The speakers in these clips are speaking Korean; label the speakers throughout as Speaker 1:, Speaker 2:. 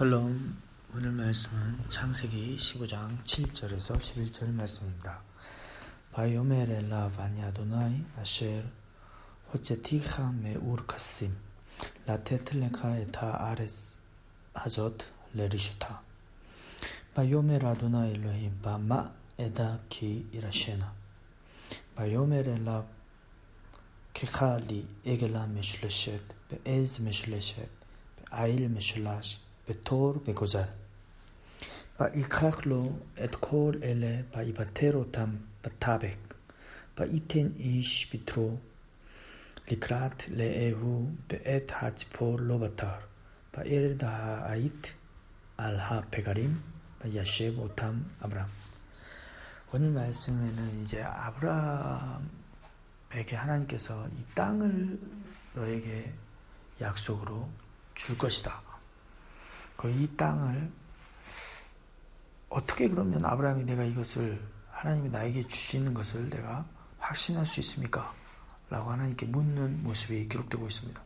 Speaker 1: 샬롬 오늘 말씀은 창세기 15장 7절에서 11절 말씀입니다. ויאמר אליו אני אדני אשר הוצאתיך מאור כשדים לתת לך את הארץ הזאת לרשתה ויאמר אדני אלהים במה אדע כי אירשנה ויאמר אליו קחה לי עגלה משלשת 베에즈 메슐레셋 베아일 메슐라시 בתור וגוזל. ויקח לו את כל אלה ויבטר אותם בטבק. וייתן איש ביתרו לקראת לאהו בעת הציפור לא בטר. וירד העית על הפגרים וישב אותם אברהם. 오늘 말씀에는 이제 아브라함에게 하나님께서 이 땅을 너에게 약속으로 줄 것이다. 이 땅을 어떻게 그러면 아브라함이 내가 이것을 하나님이 나에게 주시는 것을 내가 확신할 수 있습니까? 라고 하나님께 묻는 모습이 기록되고 있습니다.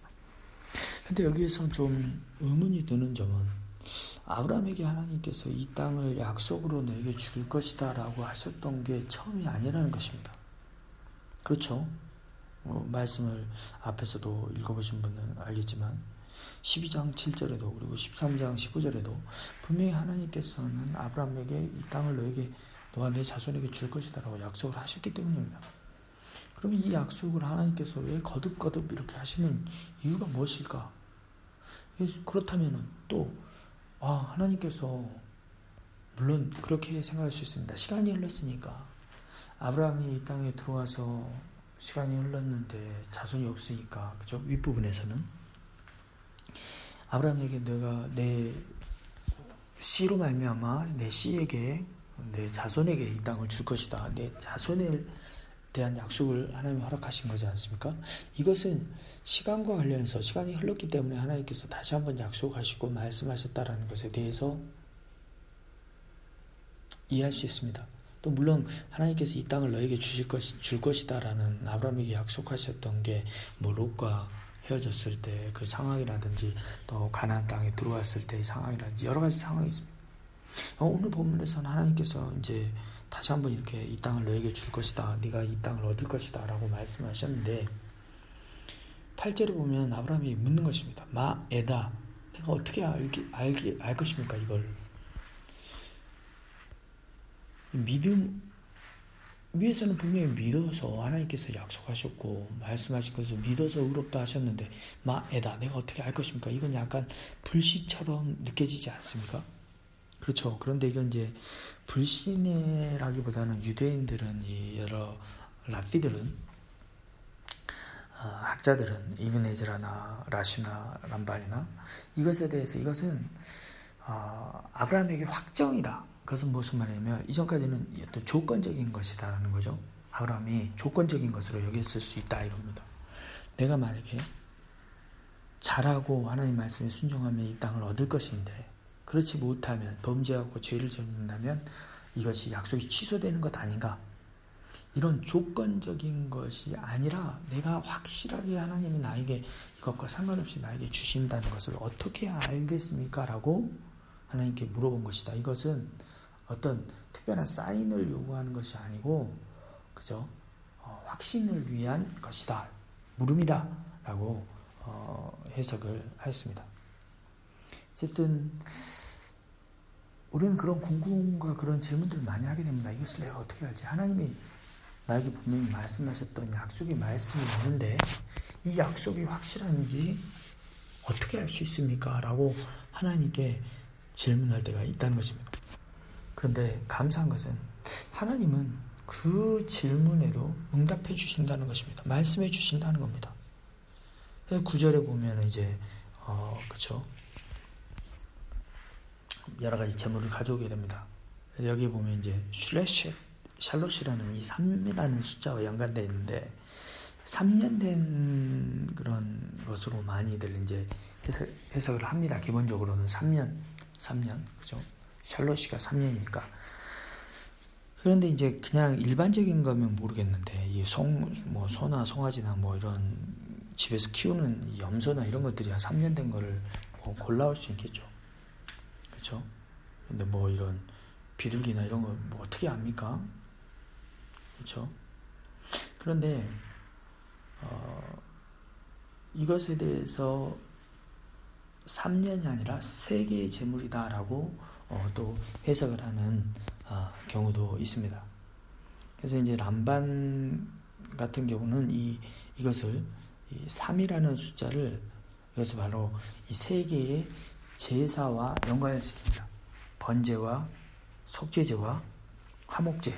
Speaker 1: 근데 여기에서 좀 의문이 드는 점은 아브라함에게 하나님께서 이 땅을 약속으로 내게 줄 것이다 라고 하셨던 게 처음이 아니라는 것입니다. 그렇죠? 어, 말씀을 앞에서도 읽어보신 분은 알겠지만 12장 7절에도 그리고 13장 15절에도 분명히 하나님께서는 아브라함에게 이 땅을 너에게 너와 내 자손에게 줄 것이다라고 약속을 하셨기 때문입니다. 그러면 이 약속을 하나님께서 왜 거듭거듭 이렇게 하시는 이유가 무엇일까? 그렇다면 또 아, 하나님께서 물론 그렇게 생각할 수 있습니다. 시간이 흘렀으니까 아브라함이 이 땅에 들어와서 시간이 흘렀는데 자손이 없으니까 그죠? 윗부분에서는 아브라함에게 내가 내 씨로 말미암아 내 씨에게 내 자손에게 이 땅을 줄 것이다. 내 자손에 대한 약속을 하나님이 허락하신 거지 않습니까? 이것은 시간과 관련해서 시간이 흘렀기 때문에 하나님께서 다시 한번 약속하시고 말씀하셨다라는 것에 대해서 이해할 수 있습니다. 또 물론 하나님께서 이 땅을 너에게 주실 것이 줄 것이다라는 아브라함에게 약속하셨던 게 뭐 롯과 헤어졌을 때 그 상황이라든지 또 가나안 땅에 들어왔을 때의 상황이라든지 여러 가지 상황이 있습니다. 어, 오늘 본문에서는 하나님께서 이제 다시 한번 이렇게 이 땅을 너에게 줄 것이다. 네가 이 땅을 얻을 것이다. 라고 말씀하셨는데 8절에 보면 아브라함이 묻는 것입니다. 마 에다 내가 어떻게 알기, 알기, 알 것입니까 이걸 믿음 위에서는 분명히 믿어서 하나님께서 약속하셨고 말씀하신 것을 믿어서 의롭다 하셨는데 마에다 내가 어떻게 알 것입니까? 이건 약간 불신처럼 느껴지지 않습니까? 그렇죠. 그런데 이건 이제 불신이라기보다는 유대인들은 이 여러 랍비들은 어, 학자들은 이브네즈라나 라시나 람반이나 이것에 대해서 이것은 어, 아브라함에게 확정이다. 그것은 무슨 말이냐면 이전까지는 어떤 조건적인 것이다라는 거죠. 아브라함이 조건적인 것으로 여겼을 수 있다 이겁니다. 내가 만약에 잘하고 하나님 말씀에 순종하면 이 땅을 얻을 것인데 그렇지 못하면 범죄하고 죄를 짓는다면 이것이 약속이 취소되는 것 아닌가? 이런 조건적인 것이 아니라 내가 확실하게 하나님이 나에게 이것과 상관없이 나에게 주신다는 것을 어떻게 알겠습니까? 라고 하나님께 물어본 것이다. 이것은 어떤 특별한 사인을 요구하는 것이 아니고 그죠? 어, 확신을 위한 것이다. 물음이다. 라고 어, 해석을 하였습니다. 어쨌든 우리는 그런 궁금과 그런 질문들을 많이 하게 됩니다. 이것을 내가 어떻게 알지? 하나님이 나에게 분명히 말씀하셨던 약속의 말씀이 있는데 이 약속이 확실한지 어떻게 알 수 있습니까? 라고 하나님께 질문할 때가 있다는 것입니다. 그런데 감사한 것은 하나님은 그 질문에도 응답해 주신다는 것입니다. 말씀해 주신다는 겁니다. 구절에 보면 이제 어 그쵸 여러 가지 재물을 가져오게 됩니다. 여기 보면 이제 슐레시 샬롯이라는 이 3이라는 숫자와 연관되어 있는데 3년 된 그런 것으로 많이들 이제 해석, 해석을 합니다. 기본적으로는 3년, 3년, 그죠? 샬롯이가 3년이니까. 그런데 이제 그냥 일반적인 거면 모르겠는데 이 송, 뭐 소나 송아지나 뭐 이런 집에서 키우는 염소나 이런 것들이 한 3년 된 거를 뭐 골라올 수 있겠죠. 그렇죠? 근데 뭐 이런 비둘기나 이런 거 뭐 어떻게 압니까? 그렇죠? 그런데 어, 이것에 대해서 3년이 아니라 세계의 재물이다라고 어, 또 해석을 하는 어, 경우도 있습니다. 그래서 이제 람반 같은 경우는 이 이것을 이 3이라는 숫자를 이것을 바로 이 세계의 제사와 연관을 시킵니다. 번제와 속죄제와 화목제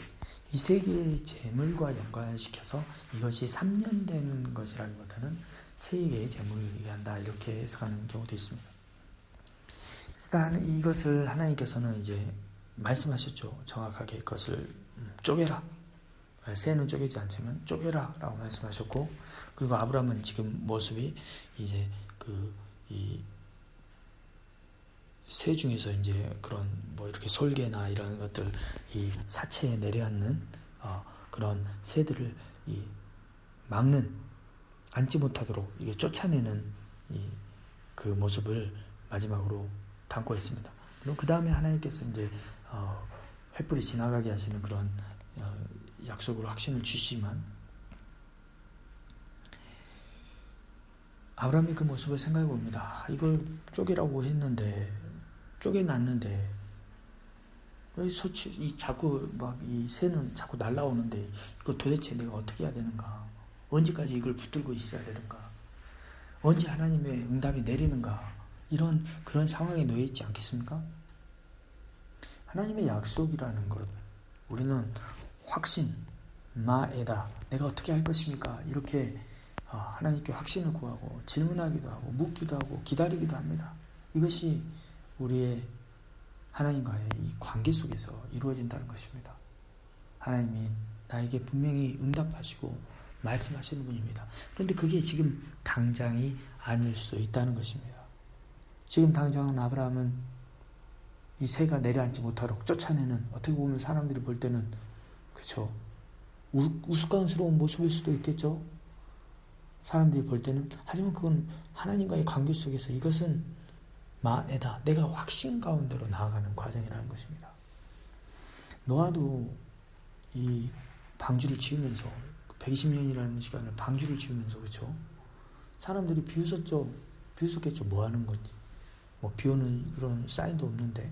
Speaker 1: 이 세 개의 재물과 연관을 시켜서 이것이 3년 된 것이라기보다는 세 개의 재물을 얘기한다 이렇게 해석하는 경우도 있습니다. 일단 이것을 하나님께서는 이제 말씀하셨죠. 정확하게 그것을 쪼개라. 새는 쪼개지 않지만 쪼개라 라고 말씀하셨고 그리고 아브라함은 지금 모습이 이제 그 이 새 중에서 이제 그런 뭐 이렇게 솔개나 이런 것들 이 사체에 내려앉는 어 그런 새들을 이 막는 앉지 못하도록 이게 쫓아내는 이 그 모습을 마지막으로 담고 있습니다. 그리고 그 다음에 하나님께서 이제 어 횃불이 지나가게 하시는 그런 어 약속으로 확신을 주시지만 아브라함이 그 모습을 생각해 봅니다. 이걸 쪼개라고 했는데 쪼개놨는데 왜 서치 이 자꾸 막 이 새는 자꾸 날라오는데 이거 도대체 내가 어떻게 해야 되는가? 언제까지 이걸 붙들고 있어야 되는가? 언제 하나님의 응답이 내리는가? 이런 그런 상황에 놓여 있지 않겠습니까? 하나님의 약속이라는 것 우리는 확신 마에다 내가 어떻게 할 것입니까? 이렇게 어, 하나님께 확신을 구하고 질문하기도 하고 묻기도 하고 기다리기도 합니다. 이것이 우리의 하나님과의 이 관계 속에서 이루어진다는 것입니다. 하나님이 나에게 분명히 응답하시고 말씀하시는 분입니다. 그런데 그게 지금 당장이 아닐 수도 있다는 것입니다. 지금 당장은 아브라함은 이 새가 내려앉지 못하도록 쫓아내는 어떻게 보면 사람들이 볼 때는 그렇죠. 우스꽝스러운 모습일 수도 있겠죠. 사람들이 볼 때는 하지만 그건 하나님과의 관계 속에서 이것은 마에다 내가 확신 가운데로 나아가는 과정이라는 것입니다. 노아도 이 방주를 지으면서 120년이라는 시간을 방주를 지으면서 그렇죠. 사람들이 비웃었죠. 비웃었겠죠. 뭐 하는 건지. 뭐 비오는 그런 사인도 없는데.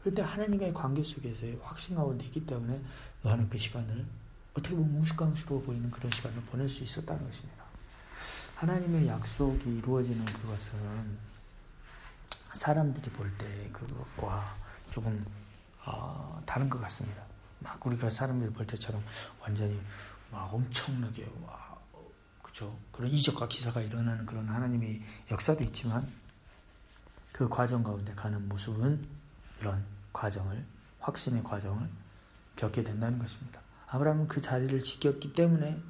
Speaker 1: 그런데 하나님과의 관계 속에서의 확신 가운데 있기 때문에 너는 그 시간을 어떻게 보면 무식강스러워 보이는 그런 시간을 보낼 수 있었다는 것입니다. 하나님의 약속이 이루어지는 그것은 사람들이 볼 때 그것과 조금 어, 다른 것 같습니다. 막 우리가 사람들이 볼 때처럼 완전히 막 엄청나게 와, 그죠? 그런 이적과 기사가 일어나는 그런 하나님의 역사도 있지만 그 과정 가운데 가는 모습은 이런 과정을 확신의 과정을 겪게 된다는 것입니다. 아브라함은 그 자리를 지켰기 때문에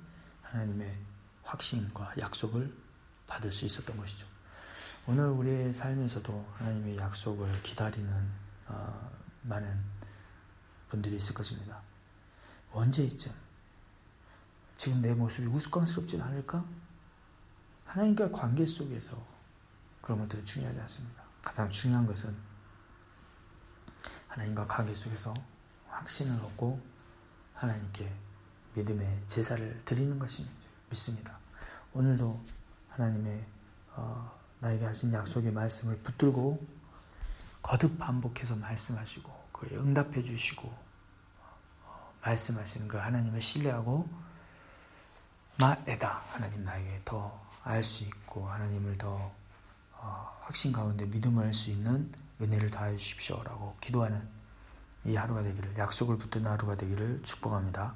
Speaker 1: 하나님의 확신과 약속을 받을 수 있었던 것이죠. 오늘 우리의 삶에서도 하나님의 약속을 기다리는 어, 많은 분들이 있을 것입니다. 언제쯤 지금 내 모습이 우스꽝스럽지 않을까? 하나님과 관계 속에서 그런 것들이 중요하지 않습니다. 가장 중요한 것은 하나님과 관계 속에서 확신을 얻고 하나님께 믿음의 제사를 드리는 것이 믿습니다. 오늘도 하나님의 어, 나에게 하신 약속의 말씀을 붙들고 거듭 반복해서 말씀하시고 그에 응답해 주시고 어, 말씀하시는 그 하나님을 신뢰하고 마에다 하나님 나에게 더 알 수 있고 하나님을 더 어, 확신 가운데 믿음을 할 수 있는 은혜를 다해 주십시오라고 기도하는 이 하루가 되기를 약속을 붙든 하루가 되기를 축복합니다.